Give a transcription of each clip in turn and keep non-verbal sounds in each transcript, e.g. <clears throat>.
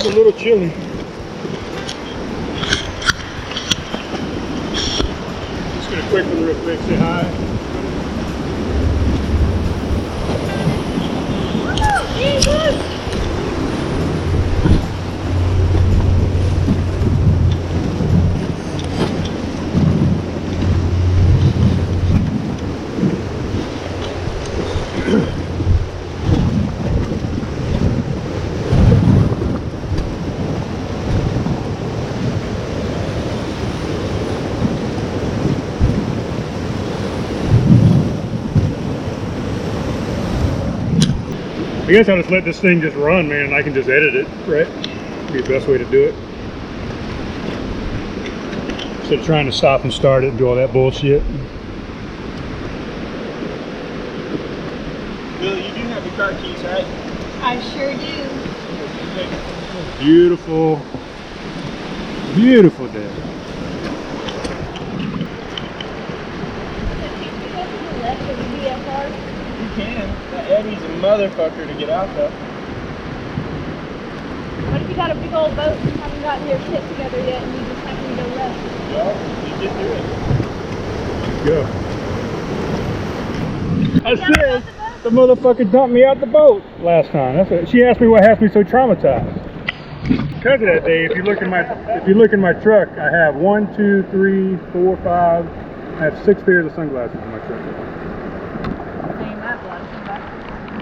is a little chilly. Just gonna quick one real quick, say hi. I guess I'll just let this thing just run, man, and I can just edit it, right? Be the best way to do it. Instead of trying to stop and start it and do all that bullshit. Bill, you do have your car keys, right? I sure do. Beautiful, beautiful day. You can. That Eddie's a motherfucker to get out though. What if you got a big old boat and you haven't gotten your shit together yet and you just happen to go left? Well, you did do it. Go. I said the motherfucker dumped me out the boat last time. That's what, she asked me what has me so traumatized. Because of that day, if you look in my if you look in my truck, I have one, two, three, four, five. I have six pairs of sunglasses in my truck.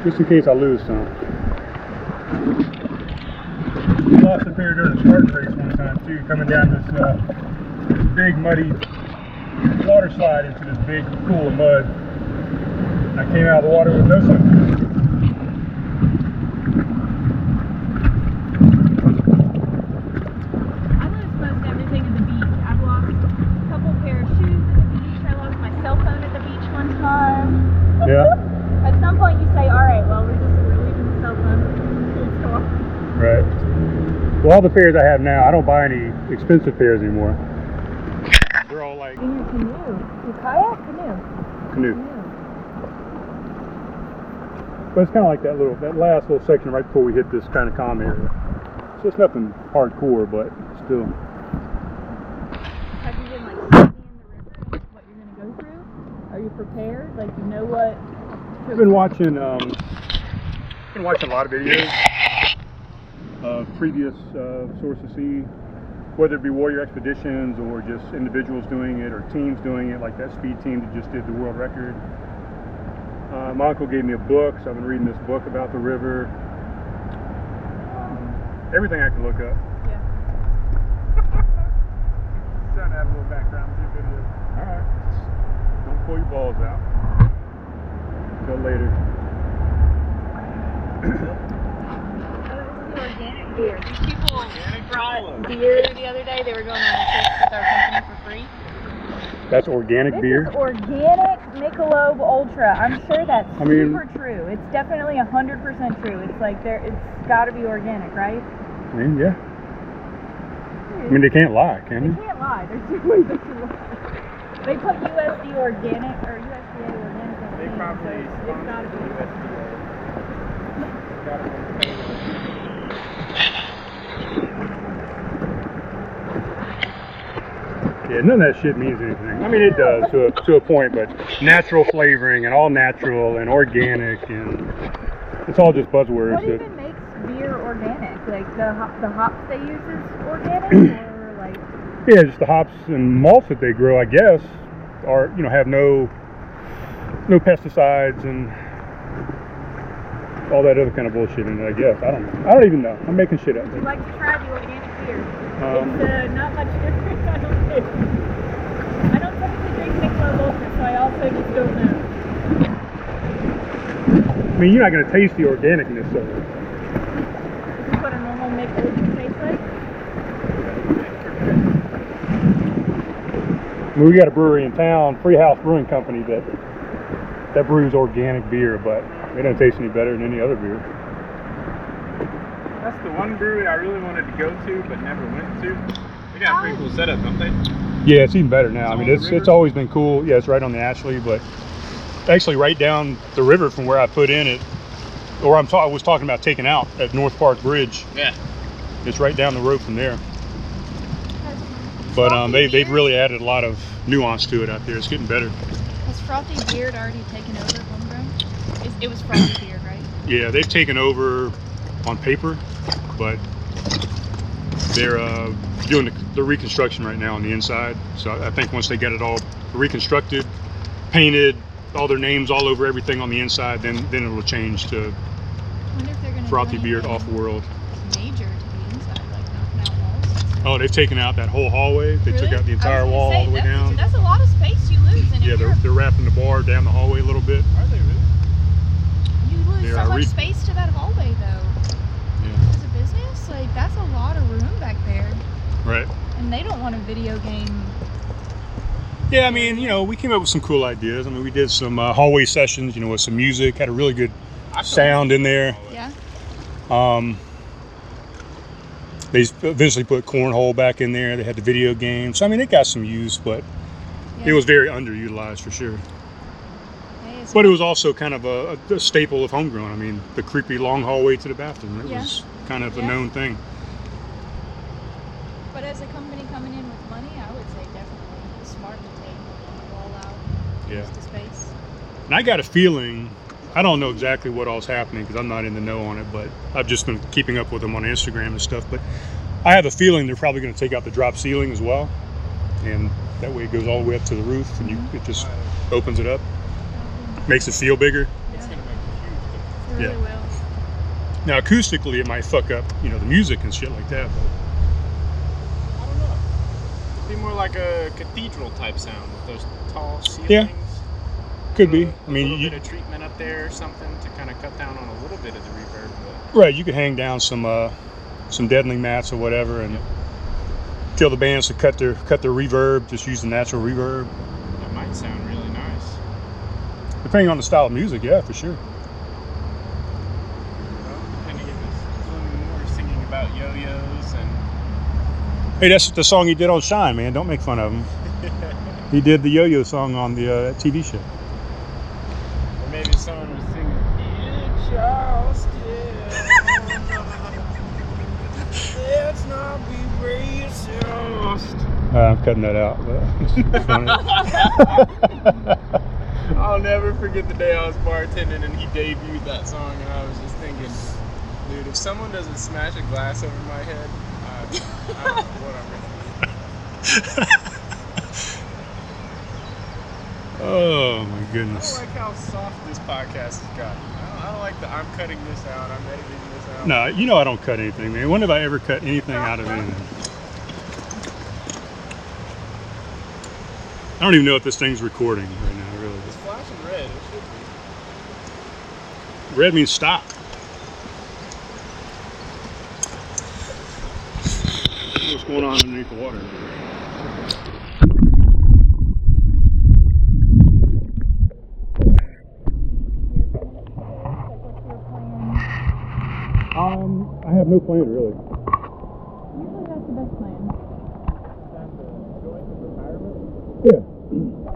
Just in case I lose some. Lost a pair during a Spartan race one time too, coming down this, uh, big muddy water slide into this big pool of mud. I came out of the water with no sunglasses. I lose most everything at the beach. I've lost a couple pair of shoes at the beach. I lost my cell phone at the beach one time. Yeah, At some point you say, all right, well, we're just we're leaving the cell phone. Let's go. right. Well, all the fares I have now, I don't buy any expensive fares anymore. They're all like In your canoe. Your kayak canoe. canoe. canoe. But it's kind of like that little, that last little section right before we hit this kind of calm area. So it's nothing hardcore, but still. Have you been like studying the river and what you're gonna go through? Are you prepared? Like you know what? I've been watching, um, been watching a lot of videos of previous uh, sources sea, whether it be warrior expeditions or just individuals doing it or teams doing it, like that speed team that just did the world record. Uh, my uncle gave me a book, so I've been reading this book about the river. Um, everything I can look up. Yeah. <laughs> Trying to have a little background to your video. All right. Don't pull your balls out. Until later. <clears throat> organic beer. These people Organic brought Cola. beer the other day. They were going on a trip with our company for free. That's organic This beer. is organic Michelob Ultra. I'm sure that's I mean- super true. It's definitely 100% true. It's like there, it's got to be organic, right? I mean, yeah. I mean, they can't lie, can They they? can't lie. There's two ways they can lie. They put USD organic or USDA organic on They probably so it's, it's got to be. USDA. Got it. Yeah, none of that shit means anything. I mean, it does to a, to a point, but natural flavoring and all natural and organic and it's all just buzzwords. What even makes beer organic? Like the hop, the hops they use is organic, <clears throat> or like yeah, just the hops and malts that they grow, I guess, are you know have no no pesticides and all that other kind of bullshit in it. I guess I don't know. I don't even know. I'm making shit up. would you like to try the organic beer? Um, it's uh, not much different. I don't think. I don't typically drink Michelob Ultra, so I also just don't know. I mean, you're not going to taste the organicness of it. This is what a normal Michelob tastes like. I mean, we got a brewery in town, Free House Brewing Company, that that brews organic beer, but it doesn't taste any better than any other beer. That's the one brewery I really wanted to go to, but never went to. They got a pretty cool setup, don't they? Yeah, it's even better now. I mean, it's it's always been cool. Yeah, it's right on the Ashley, but actually right down the river from where I put in it, or I'm ta- I was talking about taking out at North Park Bridge. Yeah. It's right down the road from there. But um, they they've really added a lot of nuance to it out there. It's getting better. Has Frothy Beard already taken over Homegrown? It, it was Frothy Beard, right? Yeah, they've taken over on paper, but they're uh, doing the, the reconstruction right now on the inside. So I think once they get it all reconstructed, painted, all their names all over everything on the inside, then then it'll change to I wonder if they're gonna Frothy Beard Off World. major to the inside, like walls. Oh, they've taken out that whole hallway. They took out the entire wall say, all the way down. That's a lot of space you lose, Yeah, they're, they're wrapping the bar down the hallway a little bit. Are they really? you lose they so much re- space to that hallway, though. Yeah. As a business, like that's a lot of room back there, Right. and they don't want a video game. Yeah, I mean, you know, we came up with some cool ideas. I mean, we did some uh, hallway sessions, you know, with some music, had a really good sound in there. Yeah. Um, they eventually put cornhole back in there. They had the video game. So, I mean, it got some use, but yeah. it was very underutilized for sure. But it was also kind of a, a staple of homegrown. I mean, the creepy long hallway to the bathroom. It Yeah. was kind of a known thing. But as a company coming in with money, I would say definitely smart to take the wall out, Yeah. the space. And I got a feeling, I don't know exactly what all's happening because I'm not in the know on it, but I've just been keeping up with them on Instagram and stuff. But I have a feeling they're probably going to take out the drop ceiling as well. And that way it goes all the way up to the roof and you, it just opens it up, makes it feel bigger. It's gonna make a huge difference. It really Yeah. will. Now, acoustically, it might fuck up, you know, the music and shit like that. But I don't know. It'd be more like a cathedral type sound with those tall ceilings. Yeah. could be. A I mean, a little you, bit of treatment up there or something to kind of cut down on a little bit of the reverb. But right, you could hang down some uh, some deadening mats or whatever and tell the bands to cut their cut their reverb, just use the natural reverb. that might sound really nice. Depending on the style of music, yeah, for sure. Well, then again, this Fleming Moore singing about yo-yos and Hey, that's the song he did on Shine, man. Don't make fun of him. <laughs> He did the yo-yo song on the uh, TV show. or maybe someone was singing "In Charleston." Let's not be racist. Uh, I'm cutting that out. <laughs> <laughs> But it's funny. I'll never forget the day I was bartending and he debuted that song, and I was just thinking, dude, if someone doesn't smash a glass over my head, I, I don't know what I'm gonna do. <laughs> oh my goodness! I don't like how soft this podcast has gotten. I don't, I don't like the I'm cutting this out, I'm editing this out. No, you know I don't cut anything, man. When have I ever cut anything out of anything? I don't even know if this thing's recording right now, really. It's flashing red. It should be. Red means stop. What's going on underneath the water? Um, I have no plan really. Usually that's the best plan. Time to go into retirement. Yeah.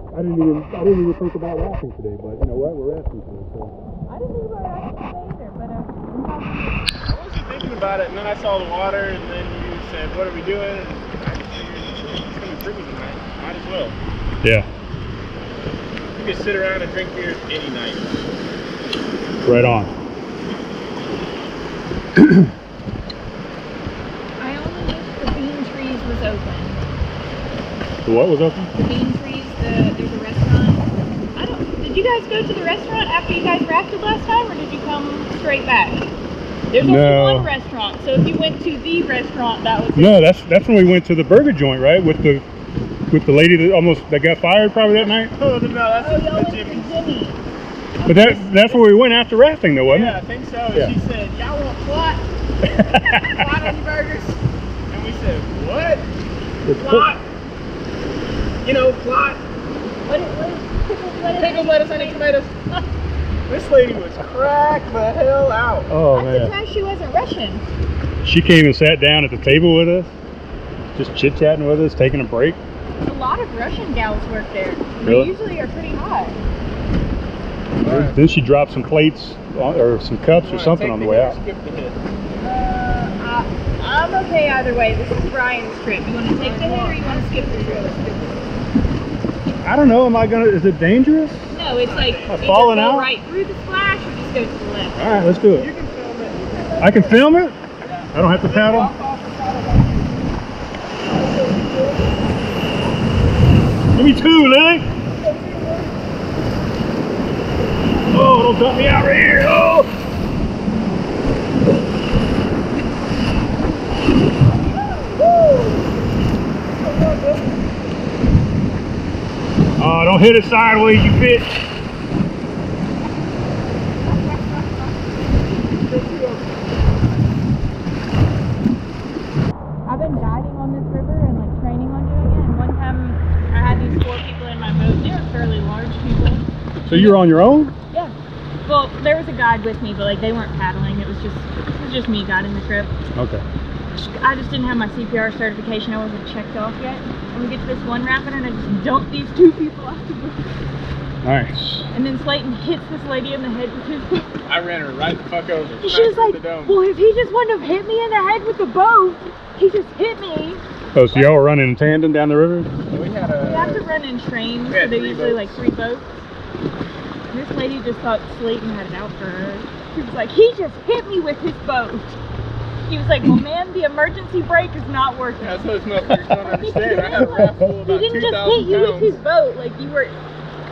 <clears throat> I didn't even I didn't even think about rafting today, but you know what? We're rafting today, so I didn't think about either, but I'm happy. I wasn't thinking about it, and then I saw the water, and then you said, "What are we doing?" And I just figured it's gonna be pretty tonight. Might as well. yeah, You can sit around and drink beers any night. right on. I only wish the Bean Trees was open. The what was open? The Bean Trees, the, there's a restaurant. I don't. Did you guys go to the restaurant after you guys rafted last time, or did you come straight back? There's No. only one restaurant, so if you went to the restaurant, that was it. No, that's that's when we went to the burger joint, right? With the with the lady that almost that got fired probably that night. Oh no, that's Oh, y'all went to Jimmy. Jimmy. But that that's where we went after rafting, though, wasn't Yeah, I think so. Yeah. She said, "Y'all want plot? it? Plot on your burgers?" And we said, "What? It's Plot? You know, plot? What it was? Pickles, lettuce, onion, tomatoes." This lady was cracked the hell out. Oh I'm man, surprised she wasn't Russian. she came and sat down at the table with us, just chit chatting with us, taking a break. A lot of Russian gals work there. They usually are pretty hot. Alright. Then she dropped some plates on, or some cups or something on the way out. Skip the hit. Uh, I, I'm okay either way. This is Brian's trip. You want to take the hit or you want to skip the trip? I don't know. Am I gonna? Is it dangerous? No, it's like either falling out? right through the splash or just go to the left. All right, let's do it. You can film it. I can film it. I don't have to paddle. Walk off the side of Give me two, Lilly. Oh, don't dump me out right here. Oh. Oh, don't hit it sideways, you bitch. I've been guiding on this river and like training on doing it. And one time I had these four people in my boat. They were fairly large people. So you're on your own? Yeah. Well, there was a guide with me, but like they weren't paddling. It was just it was just me guiding the trip. Okay. I just didn't have my CPR certification. I wasn't checked off yet. And we get to this one rapid and I just dump these two people off the boat. Nice. And then Slayton hits this lady in the head with his boat. I ran her right the fuck over. And she was like, the dome. well, if he just wouldn't have hit me in the head with the boat, he just hit me. Oh, so y'all were running in tandem down the river? we had uh, We have to run in trains, so they're usually boats. like three boats. And this lady just thought Slayton had it out for her. She was like, he just hit me with his boat. He was like, well, man, the emergency brake is not working. That's what those motherfuckers don't understand. I had a raft full of he didn't just hit you with his boat, like you were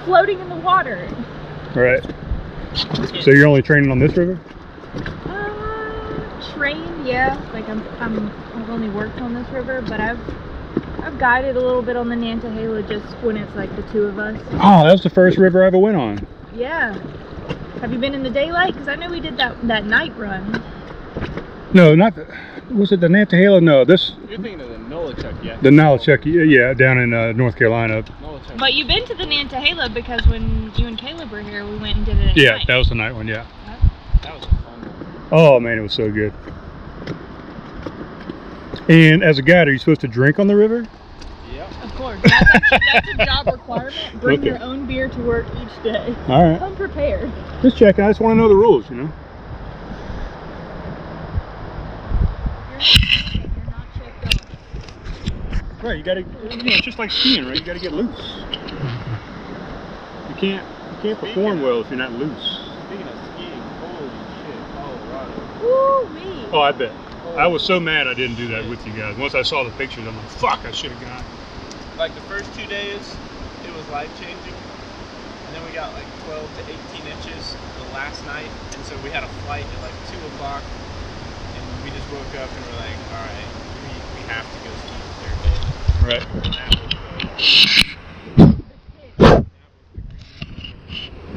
floating in the water. Right. So you're only training on this river? Uh, trained, yeah. Like I'm, I'm, I've only worked on this river, but I've, I've guided a little bit on the Nantahala just when it's like the two of us. Oh, that was the first river I ever went on. Yeah. Have you been in the daylight? Because I know we did that that night run. No, not the, was it the Nantahala? No, this You're thinking of the Nolichuck, yeah? the Nolichuck. Yeah, yeah, down in uh, North Carolina. Nolichuck. But you've been to the Nantahala because when you and Caleb were here, we went and did it at Yeah, night. that was the night one. Yeah. That was a fun one. Oh man, it was so good. And as a guide, are you supposed to drink on the river? Yeah. Of course. That's, actually, that's a job <laughs> requirement. Bring Okay. your own beer to work each day. All right. Come prepared. Just checking. I just want to know the rules, you know. You're not checked off. Right. You got to. You know, it's just like skiing, right? You got to get loose. You can't. You can't perform well if you're not loose. Speaking of skiing, holy shit, Colorado. Woo wee. Oh, I bet. I was so mad I didn't do that with you guys. Once I saw the pictures, I'm like, fuck, I should have gone. Like the first two days, it was life changing. And then we got like 12 to 18 inches the last night. And so we had a flight at like 2 o'clock. And we just woke up and we're like, alright, we, we have to go ski the third day. Right. And that was the, that was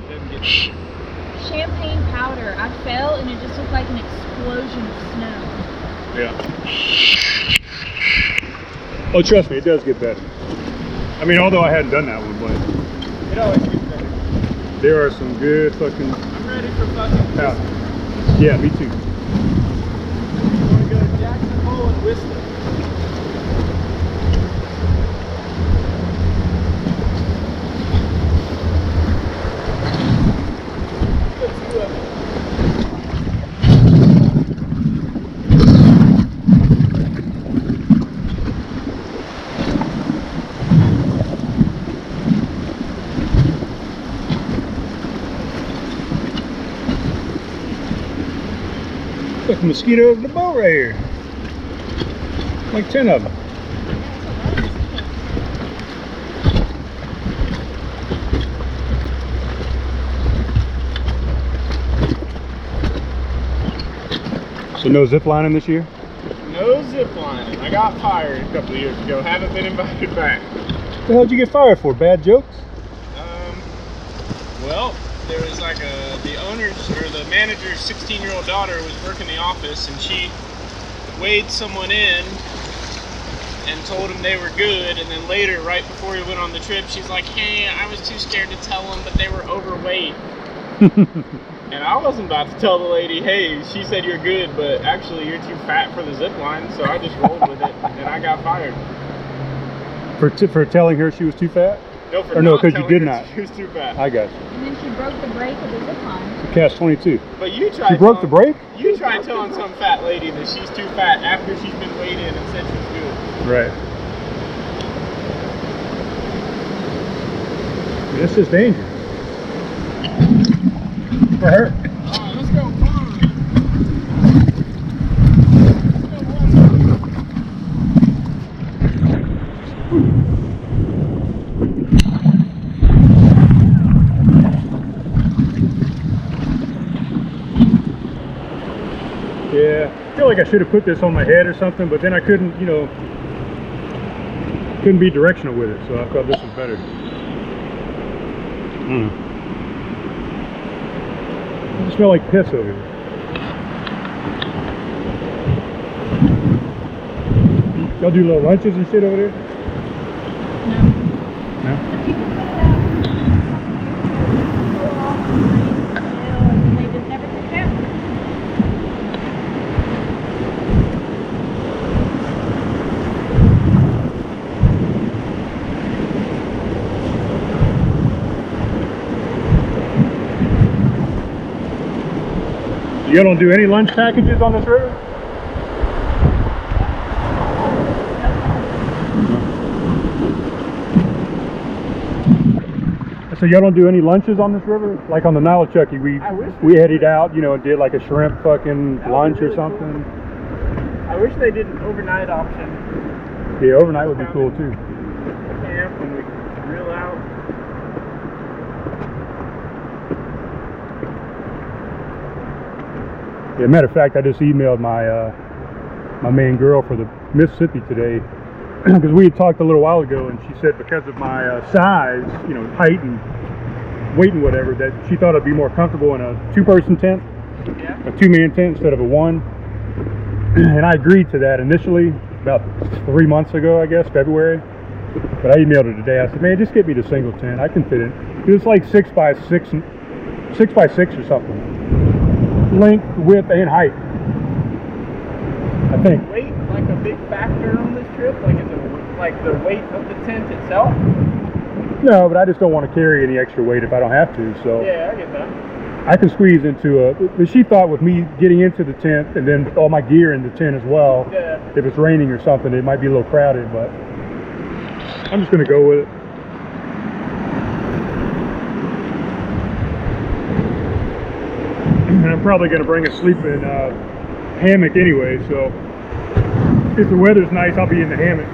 the Didn't get Champagne powder. I fell and it just looked like an explosion of snow. Yeah. Oh, trust me, it does get better. I mean, although I hadn't done that one, but It always gets better. there are some good fucking I'm ready for fucking. powder. Yeah, me too. A mosquito over the boat right here. Like 10 of them. So no zip lining this year? No zip lining. I got fired a couple of years ago. Haven't been invited <laughs> back. What the hell did you get fired for? Bad jokes? Um, well, there was like a the owner's or the manager's 16 year old daughter was working the office and she weighed someone in and told him they were good and then later right before he went on the trip she's like hey i was too scared to tell them but they were overweight <laughs> and i wasn't about to tell the lady hey she said you're good but actually you're too fat for the zip line so i just rolled with it and i got fired For, t- for telling her she was too fat? No for Or no, not 'cause you did her not. she was too fat I got you. And then she broke the brake of the zip line. Catch 22. but you tried She broke the brake? You tried telling some fat lady that she's too fat after she's been weighed in and said she's good. Right. This is dangerous. For her. Alright, let's go. Come on. Let's go one. Yeah. I feel like I should have put this on my head or something, but then I couldn't, you know, couldn't be directional with it, so I thought this was better. Mm. I smell like piss over here. Y'all do little lunches and shit over there? No. No? You don't do any lunch packages on this river? Mm-hmm. So y'all don't do any lunches on this river? Like on the Nolichucky, we we headed out, you know, and did like a shrimp fucking That would be lunch or really cool. something. I wish they did an overnight option. Yeah, overnight would be cool too. Camp and we could grill out. Yeah, matter of fact, I just emailed my uh, my main girl for the Mississippi today <clears throat> because we had talked a little while ago, and she said because of my uh, size, you know, height and weight and whatever, that she thought I'd be more comfortable in a two-person tent, Yeah. a two-man tent instead of a one. <clears throat> And I agreed to that initially about three months ago, I guess, February. But I emailed her today. I said, "Man, just get me the single tent. I can fit in. it. It's like six by six, six by six or something, length, width, and height. I think. Weight like a big factor on this trip? Like is it like the weight of the tent itself? No, but I just don't want to carry any extra weight if I don't have to. So Yeah, I get that. I can squeeze into a. But she thought with me getting into the tent and then all my gear in the tent as well, Yeah. if it's raining or something, it might be a little crowded. But I'm just gonna go with it. And I'm probably gonna bring a sleeping uh, hammock anyway. So if the weather's nice, I'll be in the hammock.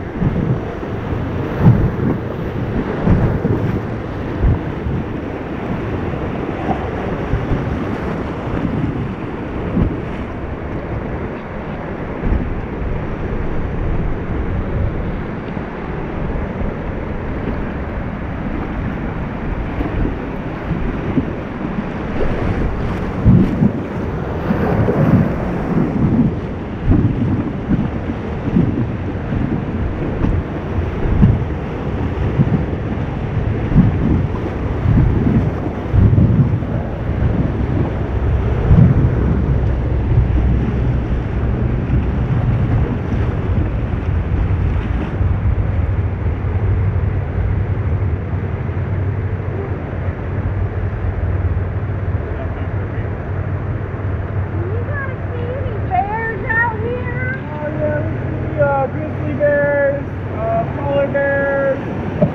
You gotta see any bears out here? Oh yeah, we see uh, grizzly bears, uh, polar bears,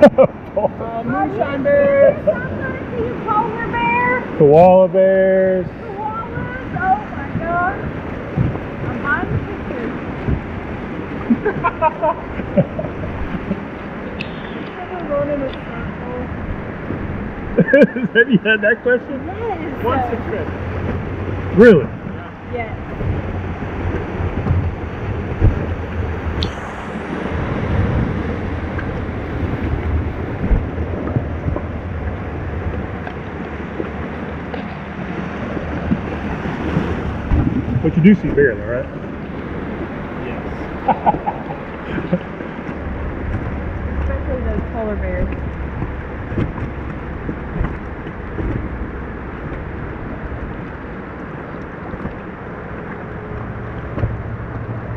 uh, moonshine bears. I'm gonna see a polar bear. Koala bears. Koalas. Oh my god. I'm buying the pictures. Never run in a circle. Have you had that question? Yes. Once a trip. Really? Yes. But you do see bear though, right? Yes. Especially those polar bears.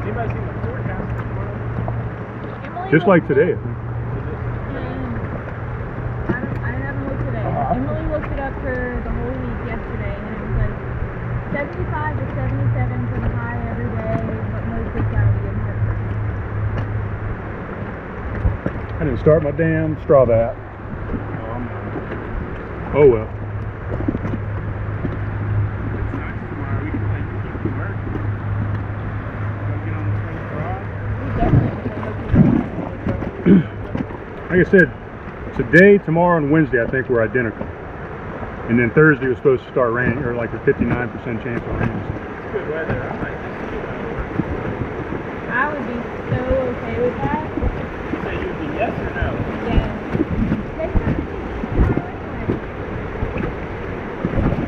Anybody seen the forecast tomorrow? Emily Just like today. I think. I, don't, I haven't looked today. Uh-huh. Emily looked it up for the whole week yesterday, and it was like 75 to 77 for the high every day, but mostly cloudy and Hartford. I didn't start my damn straw vat. Oh, Oh well. It's nice tomorrow. We can play keep the work. Go get <clears throat> on the 24 hours. We definitely can Like I said, today, tomorrow, and Wednesday I think we're identical. And then Thursday was supposed to start raining, or like a 59% chance of rain. Good weather. I good weather. I would be so okay with that. You say you'd be yes or no? Yeah. They kind of think tomorrow anyway.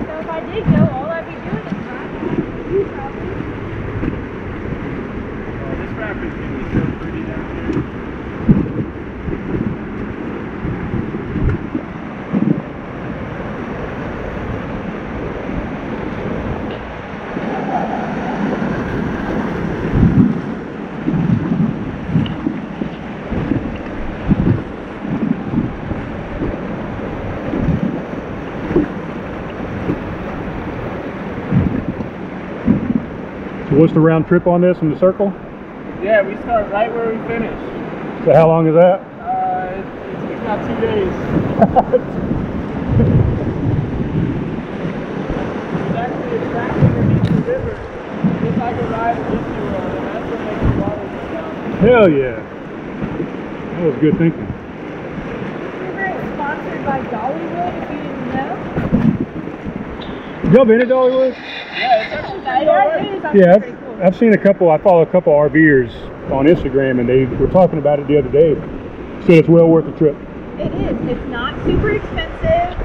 So if I did go, all I'd be doing is riding. You probably. Oh, this rapids can be so pretty down here. So what's the round trip on this in the circle? Yeah, we start right where we finish. So how long is that? Uh, it's, it's, it's about two days. <laughs> It's actually exactly underneath the river. Just like a ride at Disney World, and that's what makes the water go down. Hell yeah. That was good thinking. River is sponsored by Dollywood, if you didn't know. Y'all been to Dollywood? Yeah, it's actually That, pretty that alright. is actually Yeah. I've, I've seen a couple. I follow a couple RVers on Instagram, and they were talking about it the other day. Said it's well worth the trip. It is. It's not super expensive.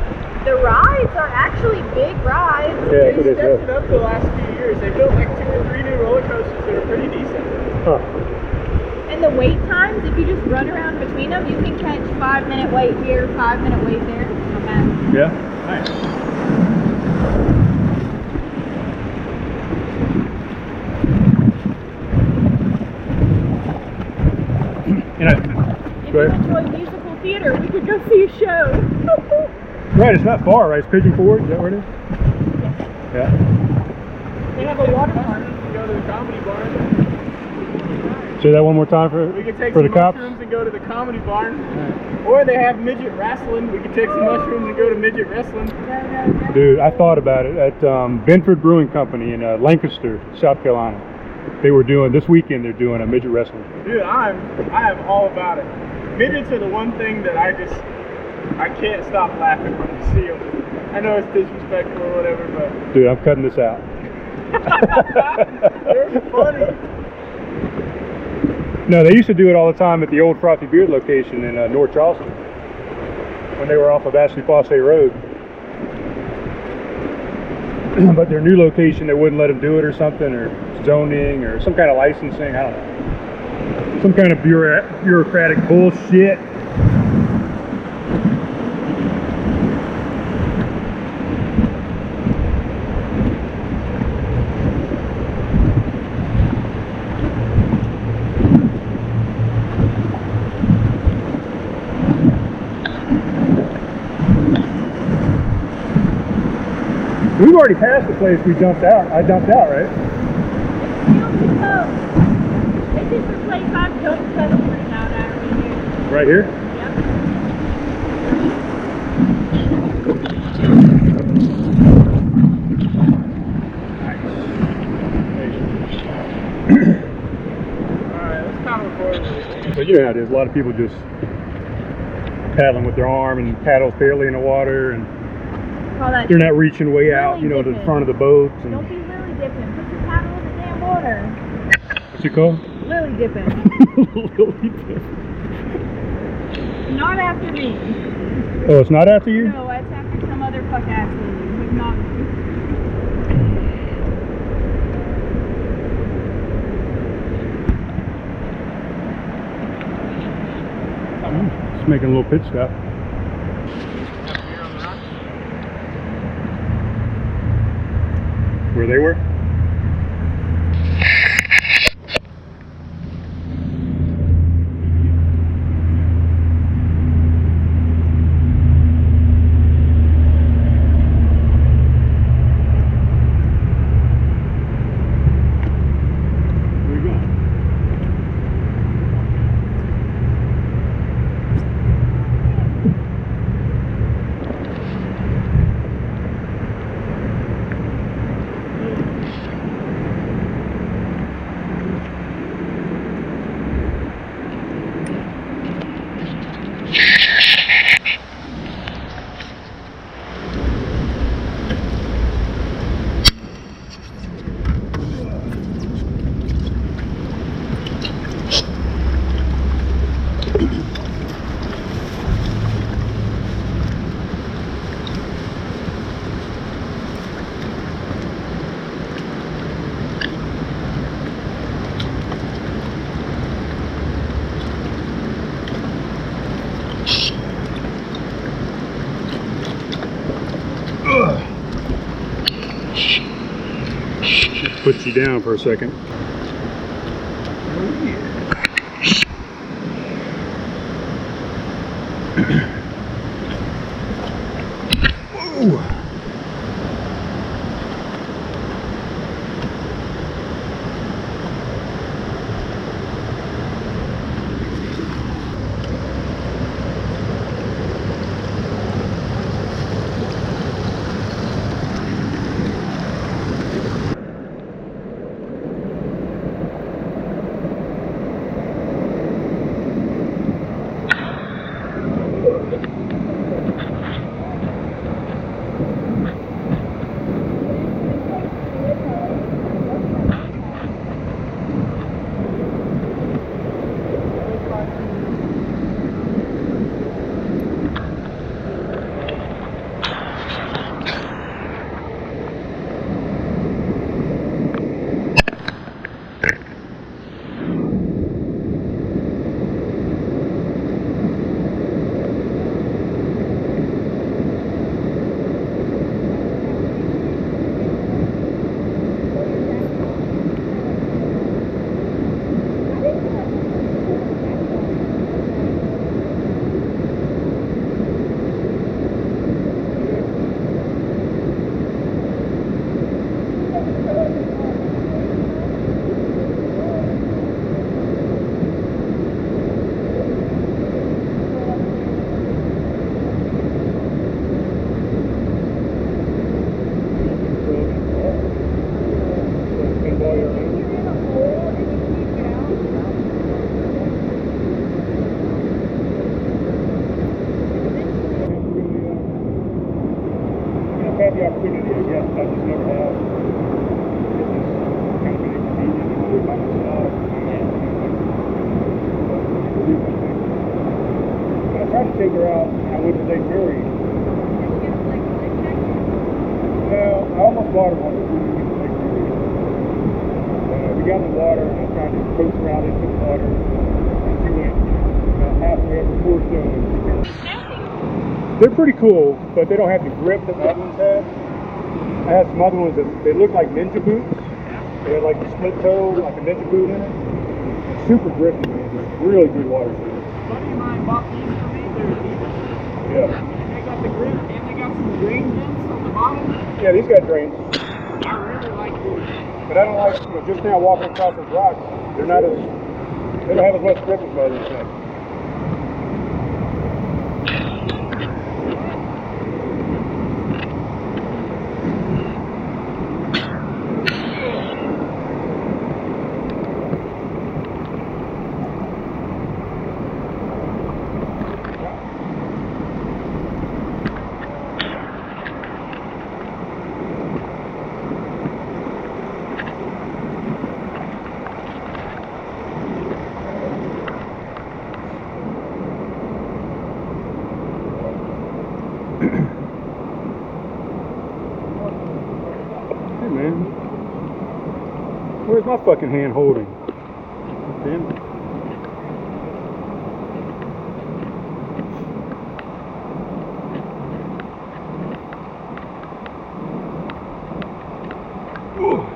The rides are actually big rides. Yeah, They it is. stepped it Yeah. up the last few years. They built like two or three new roller coasters that are pretty decent. Huh. And the wait times, if you just run around between them, you can catch five minute wait here, five minute wait there. Not. Yeah. Nice. And I, If Go you ahead. enjoy musical theater, we could go see a show. <laughs> right, it's not far, right? It's Pigeon Forge. Is that where it is? Yeah. they have a water park. We can go to the comedy barn. Say that one more time for We can take for some the cops. mushrooms and go to the comedy barn. Or they have midget wrestling. We can take some mushrooms and go to midget wrestling. Dude, I thought about it at um, Benford Brewing Company in uh, Lancaster, South Carolina. They were doing this weekend. They're doing a midget wrestling. Dude, I'm I am all about it. Midgets are the one thing that I just I can't stop laughing when I see them. I know it's disrespectful or whatever, but Dude, I'm cutting this out. <laughs> they're funny. No, they used to do it all the time at the old Frothy Beard location in uh, North Charleston when they were off of Ashley Phosphate Road. <clears throat> but their new location, they wouldn't let them do it or something, or zoning, or some kind of licensing. I don't know. Some kind of bureaucratic bullshit. We've already passed the place we jumped out. I jumped out, right? It's Coast. This is the place I've dumped pedal fruit out at right here. Right here. Yep. Alright, let's stop recording this. But you know how it is. A lot of people just paddling with their arm and paddle fairly in the water, and that they're not reaching way out, you know, to the front of the boat. Don't be lily dipping. Put your paddle in the damn water. what's it called? Lily dipping. <laughs> Not after me. oh, it's not after you. No, it's after some other fuck ass lady. Who's not me. Just making a little pit stop. Where they were? put you down for a second. But I tried to figure out, I went to Lake Erie. Well, I almost bought one. Uh, we got in the water and I tried to coast around into the water. And she went about halfway up the four stones. They're pretty cool, but they don't have the grip that the other ones have. I had some other ones that they look like ninja boots. They had like the split toe, like a ninja boot in it. Super grippy, really good water buddy of mine bought these for me. They're. Yeah. They got the grip and they got some drain vents on the bottom. Yeah, these got drains. I really like these. But I don't like, you know, just now walking across those rocks, they're not as, they don't have as much grip as my other things. Hey man, where's my fucking hand holding? Damn it. Ooh.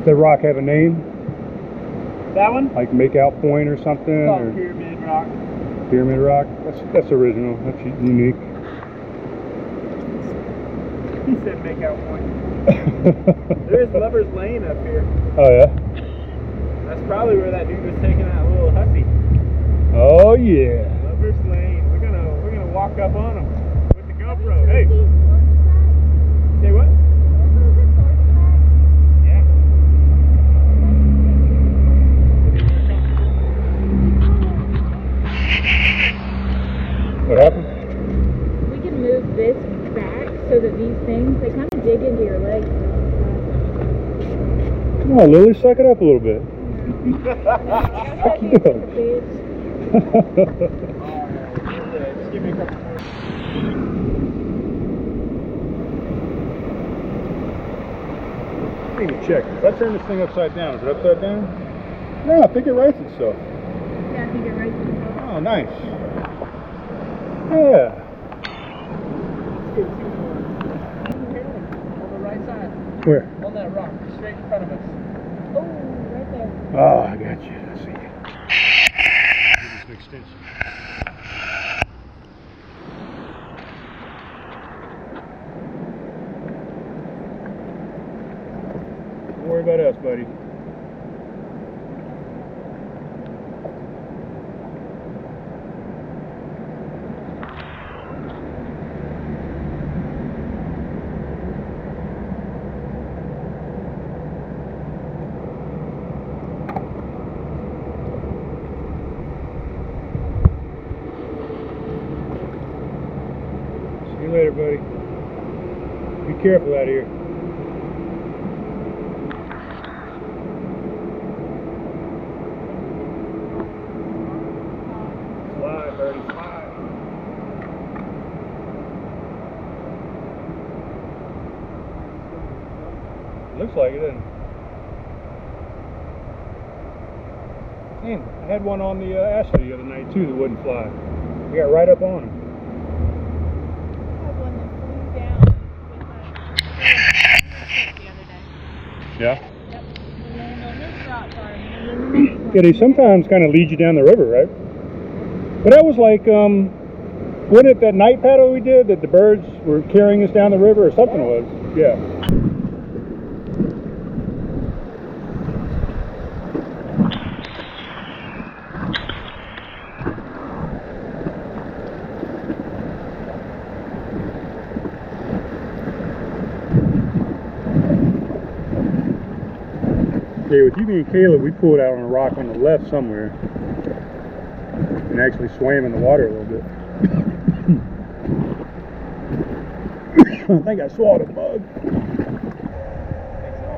Does that rock have a name? That one? Like Makeout Point or something? Or Pyramid Rock. Pyramid Rock? That's, that's original. That's unique. He said make out point. <laughs> There is Lover's Lane up here. oh yeah? That's probably where that dude was taking that little hussy. Oh yeah. Lover's Lane. We're gonna we're gonna walk up on him with the GoPro. Hey, say what? Yeah. What happened? We can move this back so that these things they kind of dig into your leg. Come on, Lilly, suck it up a little bit. Fuck you. Just give me a couple more. I need to check. If I turn this thing upside down, is it upside down? No, I think it rights itself. Yeah, I think it right itself. Oh, nice. Yeah. On the right side, Where? on that rock, straight in front of us. Oh, I got you. I see you. Extension. Don't worry about us, buddy. See you later, buddy. Be careful out here. Fly, birdie, fly. Looks like it, doesn't it? Man, I had one on the uh, Ashley the other night too that wouldn't fly. We got right up on him. I had one that flew down with my the other day. Yeah. Yep. We landed on this rock garden. Yeah, they sometimes kind of lead you down the river, right? But that was like, um, wasn't it that night paddle we did that the birds were carrying us down the river or something was? Yeah. With Caleb, we pulled out on a rock on the left somewhere and actually swam in the water a little bit. <coughs> I think I swallowed a bug. They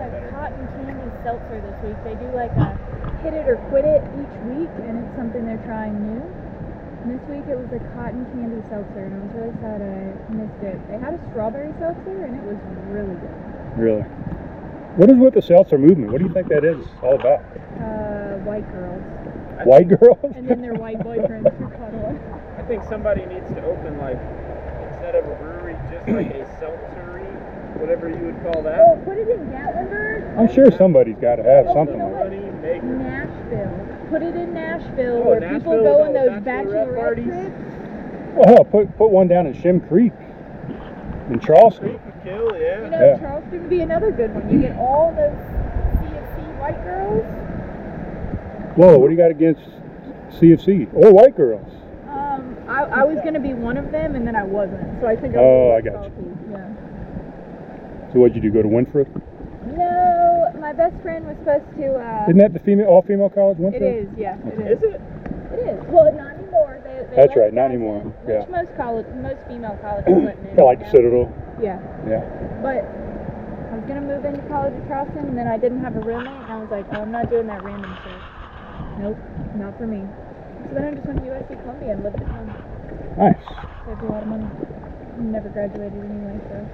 had a cotton candy seltzer this week. They do like a hit it or quit it each week, and it's something they're trying new. And this week it was a cotton candy seltzer, and I was really sad I missed it. They had a strawberry seltzer, and it was really good. Really? What is with the seltzer movement? What do you think that is all about? Uh, white girls, White girls? <laughs> and then their white boyfriends who cuddle. I think somebody needs to open like instead of a brewery, just like a seltzery, whatever you would call that. Oh, that. put it in Gatlinburg. I'm sure somebody's got to have something You know like what? Honey, make Nashville. Put it in Nashville, Oh, where people go with on those the bachelorette bachelorette parties. trips. Well, hell, put, put one down in Shem Creek in Charleston. Creek would kill, yeah. You know, Yeah. Charleston would be another good one. You get all those CofC white girls. Whoa, what do you got against CofC or white girls? Um, I, I was gonna be one of them, and then I wasn't. So I think I Oh, I got you. Yeah. So what'd you do? Go to Winthrop? No, my best friend was supposed to. Uh, Isn't that the female all female college? it Winthrop? is, yeah, it is. Is it? It is. Well, not anymore. They, they That's right, not anymore. in, Yeah. Which most college, most female colleges wouldn't. Kind of like the Citadel. Yeah. Yeah. But I was gonna move into college at Charleston, and then I didn't have a roommate, and I was like, oh, I'm not doing that random shit. Nope, not for me. So then I just went to USC Columbia and lived at home. Nice. Saved a lot of money. Never graduated anyway, so.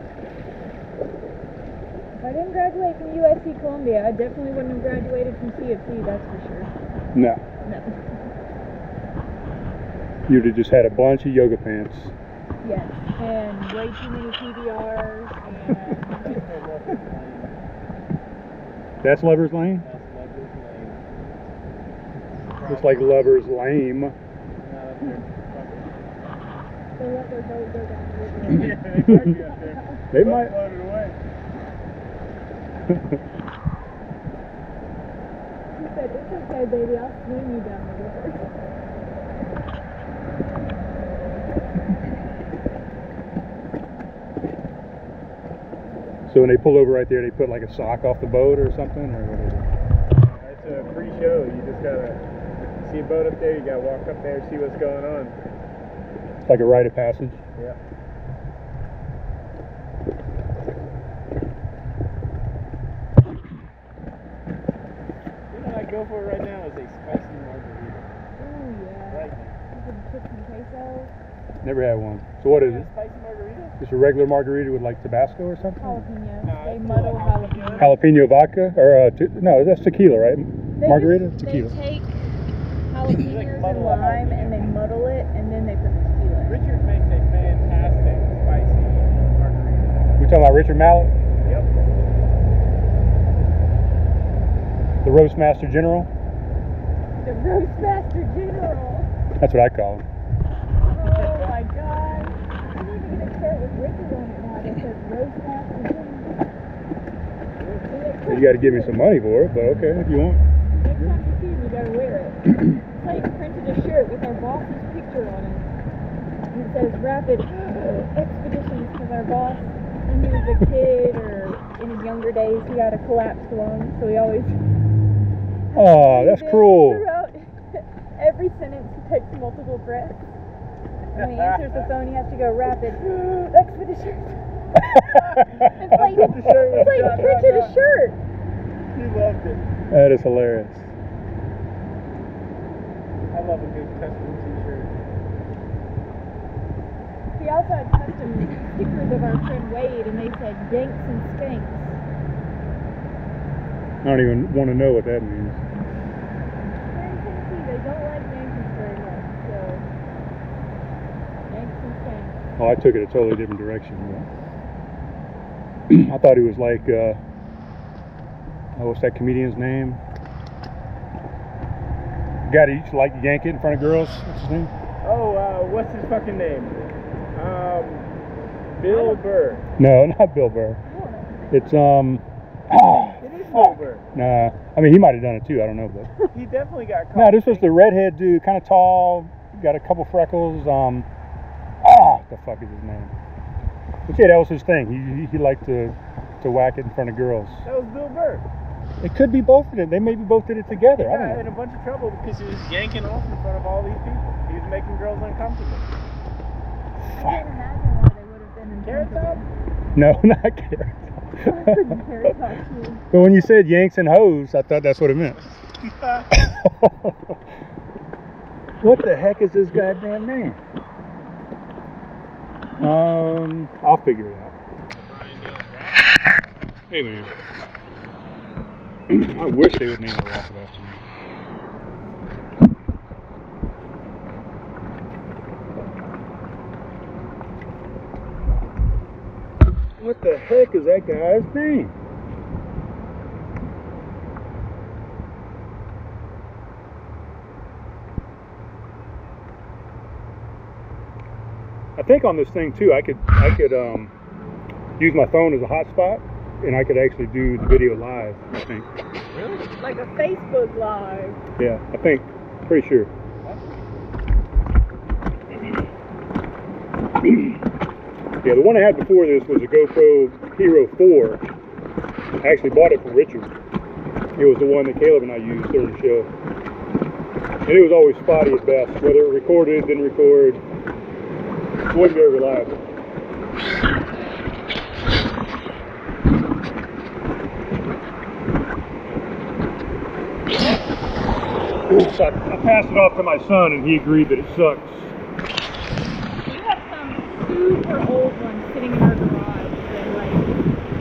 If I didn't graduate from USC Columbia, I definitely wouldn't have graduated from CofC, that's for sure. No. No. You'd have just had a bunch of yoga pants. Yes. And way too many PBRs and. That's Lover's Lane? Looks like Lover's Lame. they let their boat go down the river. Yeah, they might be up there. They Boat might. floated away. He said, it's okay, baby, I'll swing you down the river. So when they pull over right there, they put like a sock off the boat or something, or what is it? It's a free show. You just gotta see a boat up there. You gotta walk up there, see what's going on. It's like a rite of passage. Yeah. The thing I go for right now is a spicy margarita. Oh yeah. Right now. You can put some queso, Never had one. So what is A it? Spicy margarita? Just a regular margarita with like Tabasco or something? jalapeno. No, they muddle jalapeno. Jalapeno vodka or uh, te- no, that's tequila, right? They Margarita, just- tequila. They take jalapenos and lime and they muddle it and then they put the tequila. in. Richard makes a fantastic spicy margarita. We talking about Richard Mallet, Yep. the roast master general. The Roastmaster General. That's what I call him. Oh my god. I'm even gonna start with Richard on it now. That says Roastmaster General. You got to give me some money for it, but okay, if you want. Next time you see him, you gotta wear it. <clears throat> Like printed a shirt with our boss's picture on it. And it says Rapid <gasps> Expeditions because our boss, when he was a kid or in his younger days, he had a collapsed lung, so he always. Oh, that's <laughs> cruel. <laughs> Every sentence, he takes multiple breaths. And when he answers the phone, he has to go Rapid <gasps> Expeditions. <laughs> It's like, the shirt it's like dot, dot, printed a shirt. He loved it. that is hilarious. I love a good custom t-shirt. We also had custom stickers of our friend Wade, and they said Yanks and Skanks. I don't even want to know what that means. Here in Tennessee, they don't like Yankees very much, so Yanks and Skanks. Oh, I took it a totally different direction. but- <clears throat> I thought he was like, uh, oh, what's that comedian's name? Guy that used to like to yank it in front of girls. What's his name? Oh, uh, what's his fucking name? Um, Bill Burr. No, <laughs> not Bill Burr. I don't know. It's um. It is Bill Burr. nah, I mean he might have done it too. I don't know, but <laughs> He definitely got caught. no, this was the redhead dude, kind of tall, got a couple freckles. Um, ah, the fuck is his name? But yeah, that was his thing. He, he he liked to to whack it in front of girls. That was Bill Burr. It could be both of them. They maybe both did it together. He I got don't in a bunch of trouble because he was yanking off in front of all these people. He was making girls uncomfortable. I can't imagine why they would have been in Carrot Top? No, <laughs> not carrot. Carrot Top <laughs> but when you said yanks and hoes, I thought that's what it meant. <laughs> what the heck is this goddamn name? Um, I'll figure it out. Hey man. I wish they would name the rock after me. What the heck is that guy's name? I think on this thing too, I could I could um, use my phone as a hotspot, and I could actually do the video live. I think. Really? Like a Facebook Live. Yeah, I think. Pretty sure. <clears throat> Yeah, the one I had before this was a GoPro Hero 4. I actually bought it from Richard. It was the one that Caleb and I used during the show. And it was always spotty at best. Whether it recorded, didn't record, wasn't very reliable. So I passed it off to my son and he agreed that it sucks. We have some super old ones sitting in our garage that like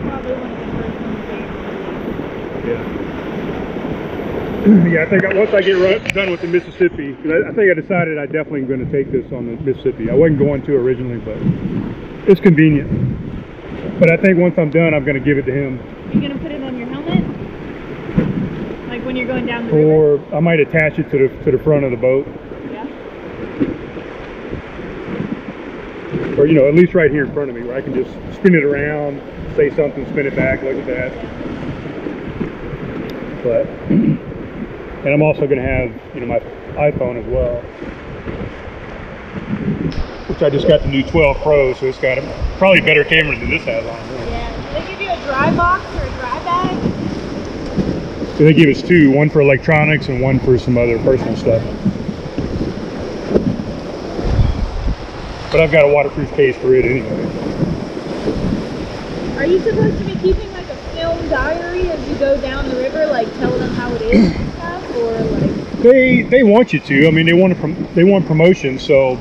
probably one of the first ones they <clears throat> Yeah. I think I- once I get run, done with the Mississippi, I, I think I decided I definitely am going to take this on the Mississippi. I wasn't going to originally, but it's convenient. But I think once I'm done, I'm going to give it to him, You gonna put it on your helmet? Like when you're going down the river? or I might attach it to the to the front of the boat, Yeah. or you know, at least right here in front of me, where I can just spin it around, say something, spin it back, look at that. But, <clears throat> and I'm also going to have you know my iPhone as well. which I just got the new 12 Pro, so it's got a probably better camera than this has on it. Yeah. Do they give you a dry box or a dry bag? They give us two, one for electronics and one for some other personal stuff. But I've got a waterproof case for it anyway. Are you supposed to be keeping like a film diary as you go down the river, like telling them how it is? They they want you to. I mean, they want to prom- they want promotion. So,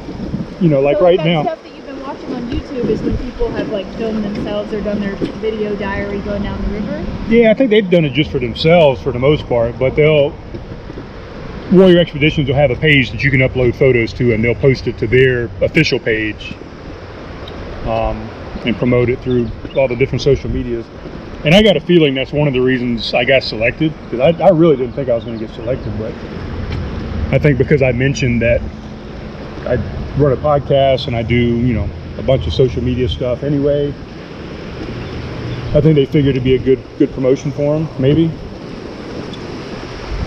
you know, like so right now. stuff that you've been watching on YouTube is when people have like filmed themselves or done their video diary going down the river. Yeah, I think they've done it just for themselves for the most part, but they'll Warrior Expeditions will have a page that you can upload photos to, and they'll post it to their official page um, and promote it through all the different social medias. And I got a feeling that's one of the reasons I got selected because I, I really didn't think I was going to get selected, but I think because I mentioned that I run a podcast and I do, you know, a bunch of social media stuff anyway. I think they figured it'd be a good good promotion for them, maybe.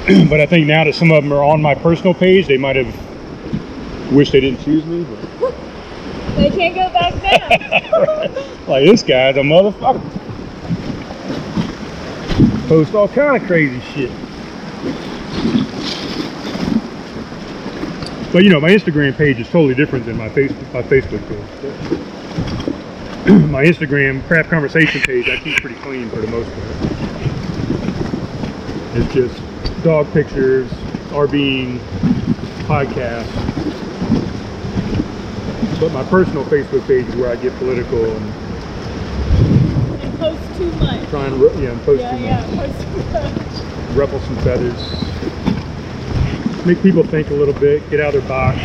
<clears throat> but I think now that some of them are on my personal page, they might have wished they didn't choose me. But They can't go back down. <laughs> like this guy's a motherfucker. Post all kind of crazy shit. But you know, my Instagram page is totally different than my face my Facebook page. <clears throat> my Instagram craft conversation page I keep pretty clean for the most part. It's just dog pictures, RVing, podcasts. But my personal Facebook page is where I get political and and post too much. try and yeah, and post Yeah, too yeah, much. post too much. ruffle some feathers, make people think a little bit, get out of their box.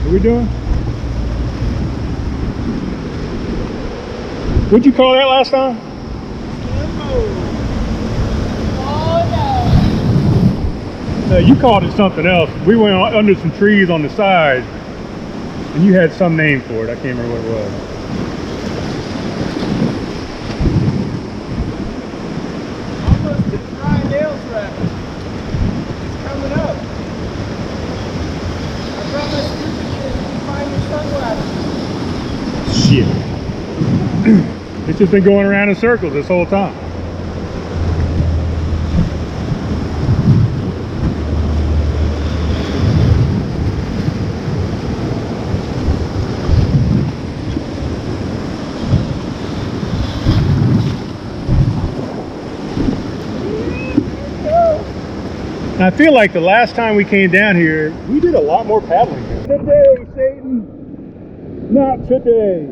What are we doing? What'd you call that last time? Oh Uh, you called it something else. We went under some trees on the side, and you had some name for it. I can't remember what it was. Almost to Brian Dale's rapid. It's coming up. I brought my stupid shit. Find your sunglasses. Shit. <clears throat> it's just been going around in circles this whole time. I feel like the last time we came down here, we did a lot more paddling. Today, Satan. Not today.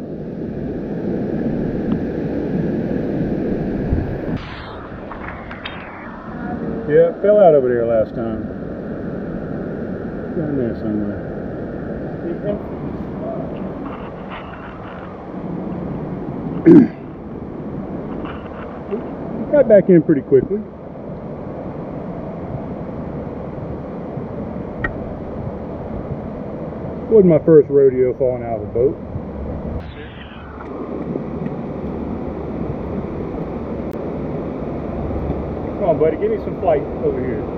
Yeah, it fell out over there last time. Down there somewhere. <clears throat> Got back in pretty quickly. Wasn't my first rodeo falling out of a boat. Come on, buddy, give me some flight over here.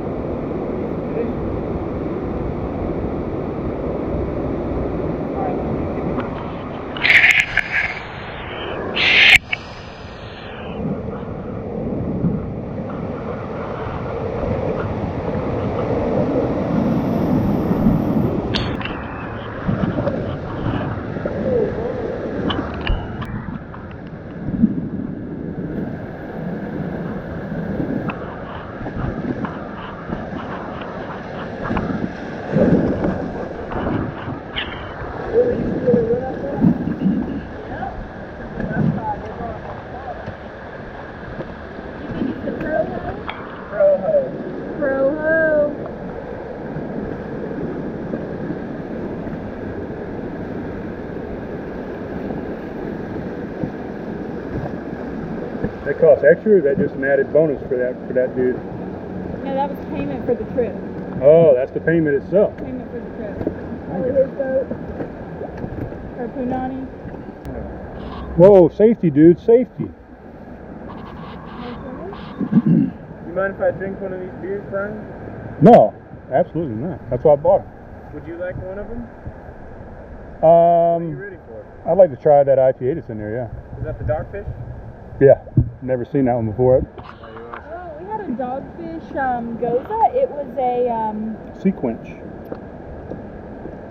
That costs extra, or is that just an added bonus for that for that dude? No, that was payment for the trip. Oh, that's the payment itself. Payment for the trip. Probably his boat. Or Punani. Whoa, safety, dude, safety. <clears throat> You mind if I drink one of these beers, Brian? No, absolutely not. That's why I bought them. Would you like one of them? it. What are you Um, ready for? I'd like to try that IPA that's in there. Yeah. Is that the dogfish? Yeah. Never seen that one before. Oh, we had a dogfish um, gose. It was a um, SeaQuench.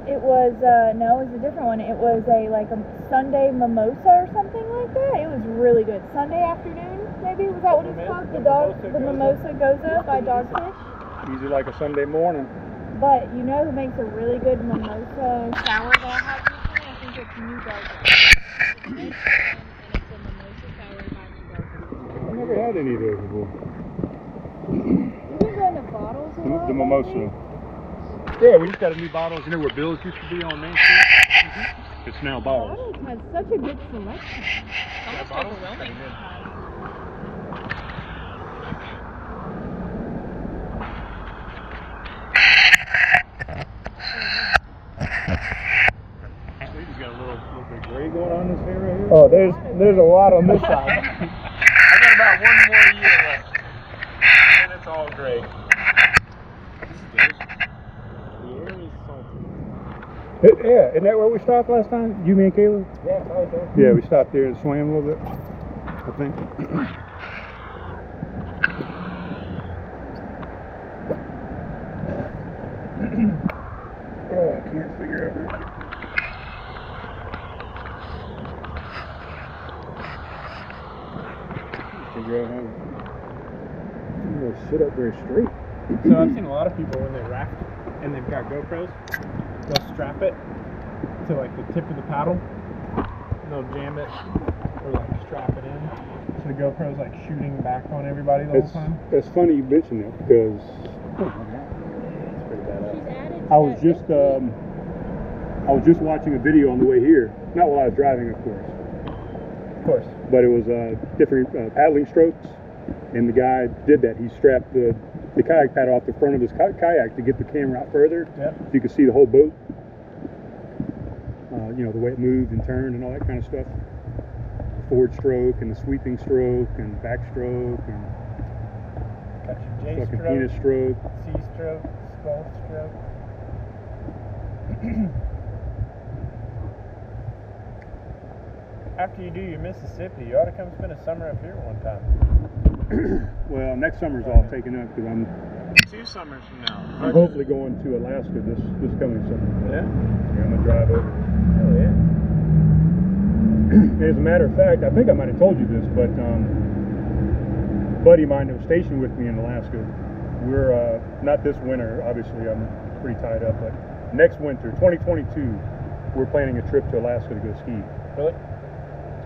It was uh no, it was a different one. It was a like a Sunday mimosa or something like that. It was really good. Sunday afternoon, maybe was that what it's called? The dog, Mimosa the Gose? mimosa gose by Dogfish. Easy like a Sunday morning. But you know who makes a really good mimosa sour that I had recently? I think it's New Garden. It's made in and it's a mimosa sour by New Garden. I've never had any of those before. We've been going to bottles a lot. The lately. mimosa. Yeah, we just got a new bottles. You know where Bill's used to be on Main Street? Mm-hmm. It's now bottles. Bottles has such a good selection. Almost overwhelming. He's got a little, little bit of gray going on in this hair right here. Oh, there's there's a lot on this side. I got about one more year left. And then it's all gray. The air is salty. Yeah, isn't that where we stopped last time? You, me, and Kayla? yeah, probably so. Yeah, we stopped there and swam a little bit. I think. oh, I can't figure out. Figure out how. I'm gonna sit up very straight. So I've seen a lot of people when they raft and they've got GoPros, they'll strap it to like the tip of the paddle, and they'll jam it or like strap it in. So the GoPro's like shooting back on everybody the It's, whole time. it's funny you mention that because It's pretty badass. She's added to I was just um, I was just watching a video on the way here. Not while I was driving, of course, Of course. but it was uh, different uh, paddling strokes, and the guy did that. He strapped the the kayak paddle off the front of his kayak to get the camera out further, Yep. so you could see the whole boat. Uh, you know the way it moved and turned and all that kind of stuff. The forward stroke and the sweeping stroke and backstroke and Got your J fucking stroke, penis stroke. C stroke, scull stroke. <clears throat> After you do your Mississippi, you ought to come spend a summer up here one time. <clears throat> Well, next summer's all taken up because I'm Two summers from now. I'm hopefully going to Alaska this this coming summer. Yeah? Yeah, I'm gonna drive over. Hell yeah. <clears throat> As a matter of fact, I think I might have told you this, but um, a buddy of mine that was stationed with me in Alaska, we're uh, not this winter. Obviously, I'm pretty tied up, but next winter, 2022, we're planning a trip to Alaska to go ski. Really?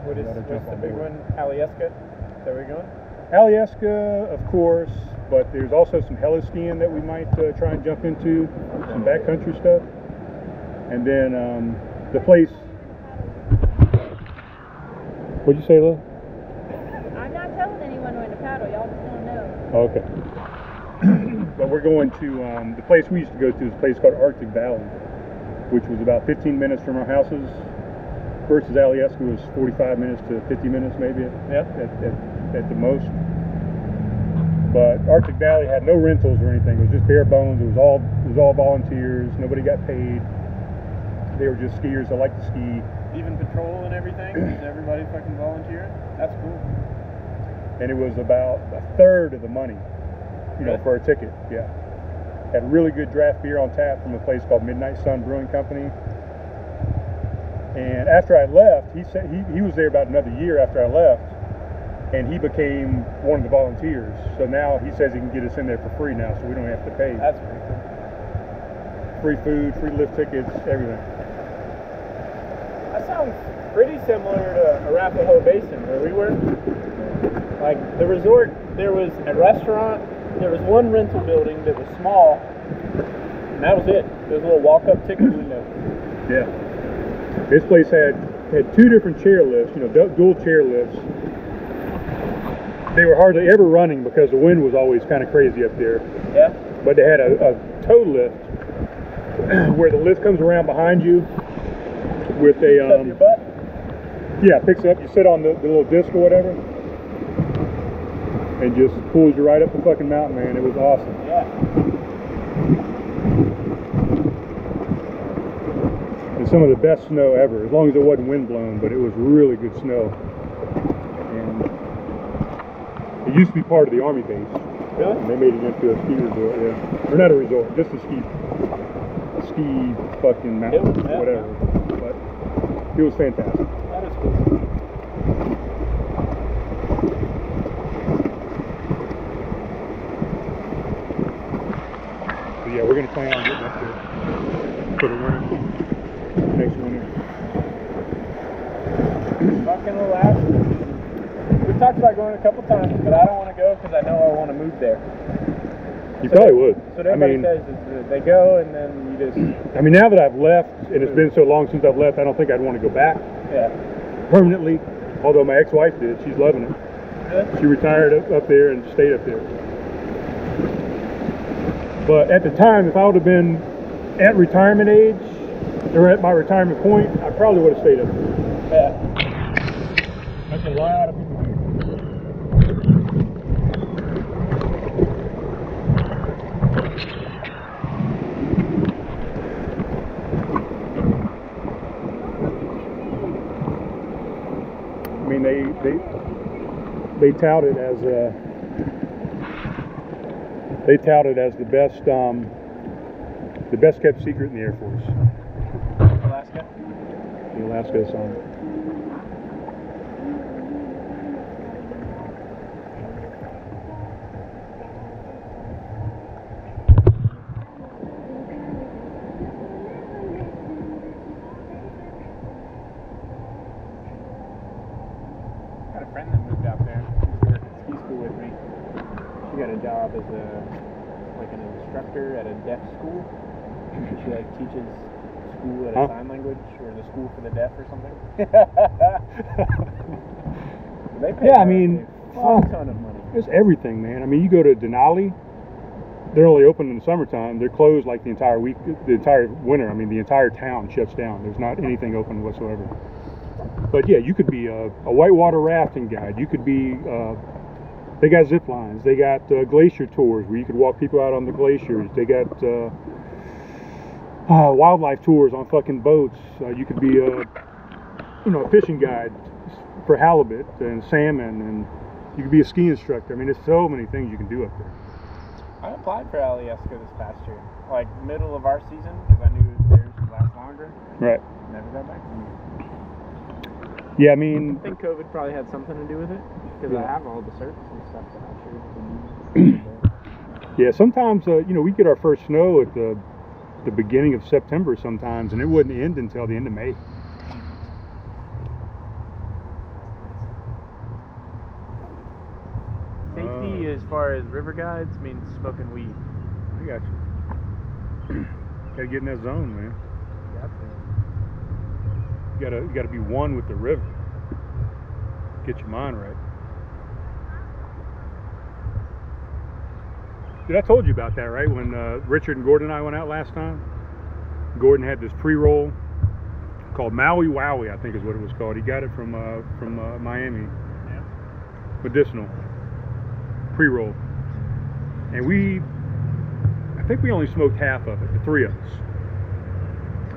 What is, what's the on big one? Alyeska? Is that where you're going? Alyeska, of course, but there's also some heli-skiing that we might uh, try and jump into, some backcountry stuff, and then um, the place. What'd you say, Lil? I'm not telling anyone when to paddle. Y'all just don't know. Okay. <coughs> but we're going to um, the place we used to go to is a place called Arctic Valley, which was about 15 minutes from our houses. Versus Alyeska was 45 minutes to 50 minutes, maybe Yeah. at, at, at the most. But Arctic Valley had no rentals or anything. It was just bare bones. It was all it was all volunteers. Nobody got paid. They were just skiers that like to ski. Even patrol and everything? <clears throat> Everybody fucking volunteering? That's cool. and it was about a third of the money, you know, for a ticket. Yeah. Had really good draft beer on tap from a place called Midnight Sun Brewing Company. And after I left, he said he, he was there about another year after I left, and he became one of the volunteers. So now he says he can get us in there for free now, so we don't have to pay. That's pretty cool. Free food, free lift tickets, everything. That sounds pretty similar to Arapahoe Basin where we were. Like the resort, there was a restaurant, there was one rental building that was small, and that was it. There was a little walk-up ticket window. Yeah. This place had had two different chair lifts, you know, dual chair lifts. They were hardly ever running because the wind was always kind of crazy up there. Yeah. But they had a, a toe lift <clears throat> where the lift comes around behind you with a Up your um, butt. yeah, picks up. You sit on the, the little disc or whatever, and just pulls you right up the fucking mountain, man. It was awesome. Yeah. And some of the best snow ever, as long as it wasn't wind blown, but it was really good snow. And it used to be part of the army base, Really? and they made it into a ski resort. Yeah, or not a resort, just a ski ski fucking mountain, yeah, whatever. But it was fantastic. That is cool. But yeah, we're gonna plan on getting up there for the winter, next winter. Fucking Alaska. About going a couple times, but I don't want to go because I know I want to move there. You So probably would. So I everybody mean, says they go and then you just I mean, now that I've left, and it's been so long since I've left, I don't think I'd want to go back yeah. permanently. Although my ex-wife did, she's loving it. Really? She retired up, up there and stayed up there. But at the time, if I would have been at retirement age or at my retirement point, I probably would have stayed up there. Yeah. That's a lot of people do. I mean, they they tout it as a they tout it as the best um, the best kept secret in the Air Force. Alaska. The Alaska song. I had a friend that moved out there. She used to work at ski school with me. She got a job as a like an instructor at a deaf school. She like teaches school at a Huh? sign language or the school for the deaf or something. <laughs> They pay Yeah, I mean, a fuck. ton of money. It's everything, man. I mean, you go to Denali, they're only open in the summertime. They're closed like the entire week, the entire winter. I mean, the entire town shuts down. There's not anything open whatsoever. But yeah, you could be a, a whitewater rafting guide. You could be. Uh, they got zip lines. They got uh, glacier tours where you could walk people out on the glaciers. They got uh, uh, wildlife tours on fucking boats. Uh, you could be a, you know, a fishing guide for halibut and salmon, and you could be a ski instructor. I mean, there's so many things you can do up there. I applied for Alyeska this past year, like middle of our season, because I knew it theirs would last longer. Right. Never got back to me. Yeah, I mean, I think COVID probably had something to do with it, because I Yeah. have all the certs and stuff that I'm sure would <clears throat> need. yeah, sometimes uh, you know we get our first snow at the the beginning of September sometimes, and it wouldn't end until the end of May. Safety as far as river guides means smoking weed. I got you. <clears throat> gotta get in that zone, man. You gotta you gotta be one with the river. Get your mind right. Dude, I told you about that, right? When uh, Richard and Gordon and I went out last time. Gordon had this pre-roll called Maui Wowie, I think is what it was called. He got it from uh, from uh, Miami. Medicinal pre-roll, and we I think we only smoked half of it, the three of us.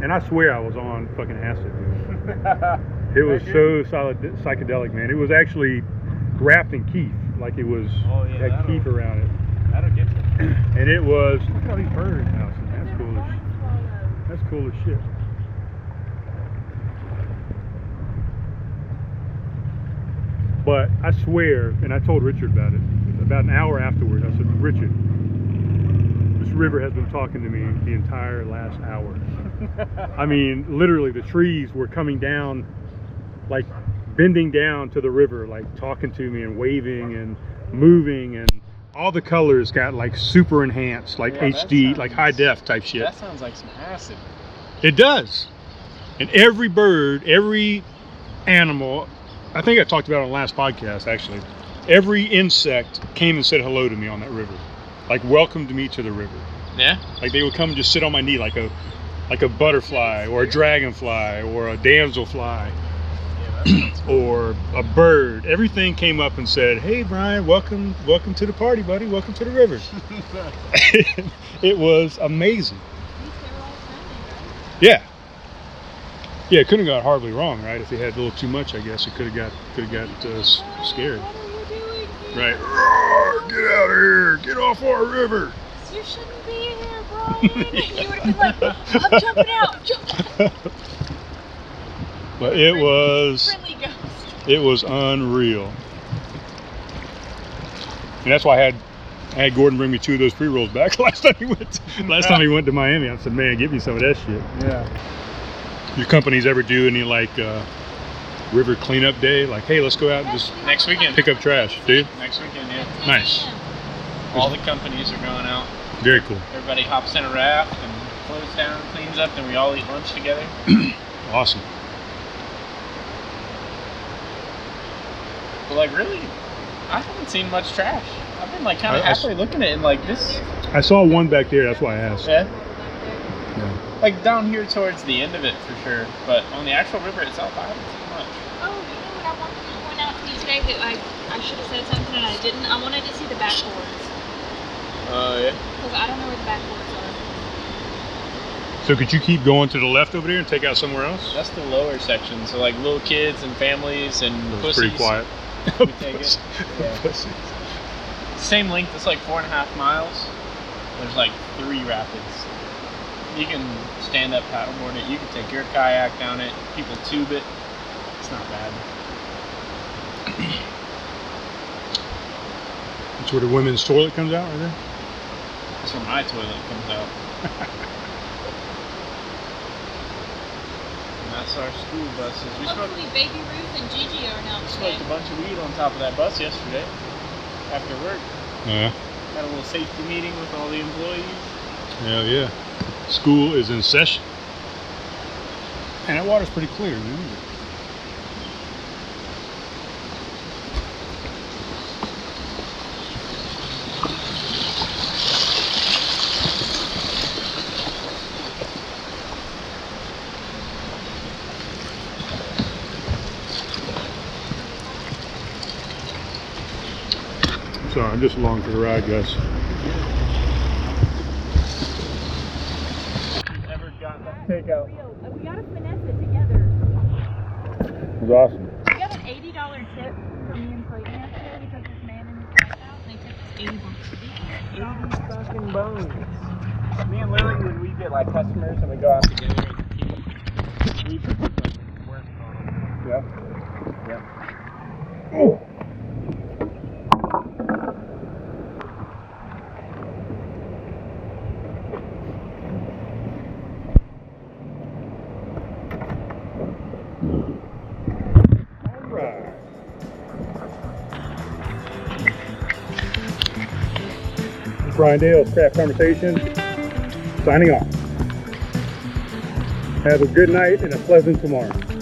And I swear I was on fucking acid. Dude. <laughs> It was so solid psychedelic, man. It was actually wrapped in keef, like it was Oh, yeah, had keef around it. That'll get you. And it was look at all these birds. That's cool as that's cool as shit. But I swear, and I told Richard about it, about an hour afterwards, I said, Richard, this river has been talking to me the entire last hour. I mean, literally, the trees were coming down, like bending down to the river, like talking to me and waving and moving, and all the colors got like super enhanced, like Yeah, that HD, like high def type shit. That sounds like some acid. It does. And every bird, every animal, I think I talked about it on the last podcast actually. Every insect came and said hello to me on that river. Like welcomed me to the river. Yeah. Like they would come and just sit on my knee like a like a butterfly or a dragonfly or a damselfly Yeah, that sounds <clears throat> or a bird. Everything came up and said, "Hey Brian, welcome welcome to the party, buddy. Welcome to the river." <laughs> it was amazing. Yeah. Yeah, it couldn't have got horribly wrong, right? If they had a little too much, I guess it could have got could have got uh, scared. Right. Roar, get out of here! Get off our river! You shouldn't be here, Brian. you would have been like, I'm jumping out, I'm jumping out. <laughs> But it was Friendly ghost. it was unreal. And that's why I had I had Gordon bring me two of those pre rolls back <laughs> last time he went. last time he went to Miami, I said, "Man, give me some of that shit." Yeah. Your companies ever do any like uh, river cleanup day? Like, hey, let's go out and just Next weekend. pick up trash, dude. Next weekend, yeah. Nice. All the companies are going out. Very cool. Everybody hops in a raft and floats down, cleans up, then we all eat lunch together. <clears throat> Awesome. Like, really, I haven't seen much trash. I've been like kind of I s- halfway looking at it and like this, I saw one back there. That's why I asked. yeah, Yeah. like down here towards the end of it for sure. But on the actual river itself, I haven't seen much. Oh, you know what I wanted to point out to you today that I, I should have said something and I didn't? I wanted to see the backboards. Oh yeah. Because I don't know where the backboards are. So could you keep going to the left over there and take out somewhere else? That's the lower section. So like little kids and families and It was pussies. pretty quiet. We take it. Yeah. Same length. It's like four and a half miles. There's like three rapids. You can stand up paddleboard it. You can take your kayak down it. People tube it. It's not bad. That's where the women's toilet comes out, right there. That's where my toilet comes out. <laughs> that's our school buses. We smoked, Baby Ruth and Gigi are now today. smoked a bunch of weed on top of that bus yesterday after work. Yeah. Had a little safety meeting with all the employees. Hell yeah. School is in session. And that water's pretty clear, man. Sorry, I'm just along for the ride, guys. Ever gotten that takeout? We gotta finesse it together. It was awesome. We got an eighty dollar tip from me and Slayton yesterday. We took this man and his wife out, and they tipped us eighty bucks. 80 fucking bones. Me and Lilly, when we get like customers and we go out Brian Dale's Craft Conversation, signing off. Have a good night and a pleasant tomorrow.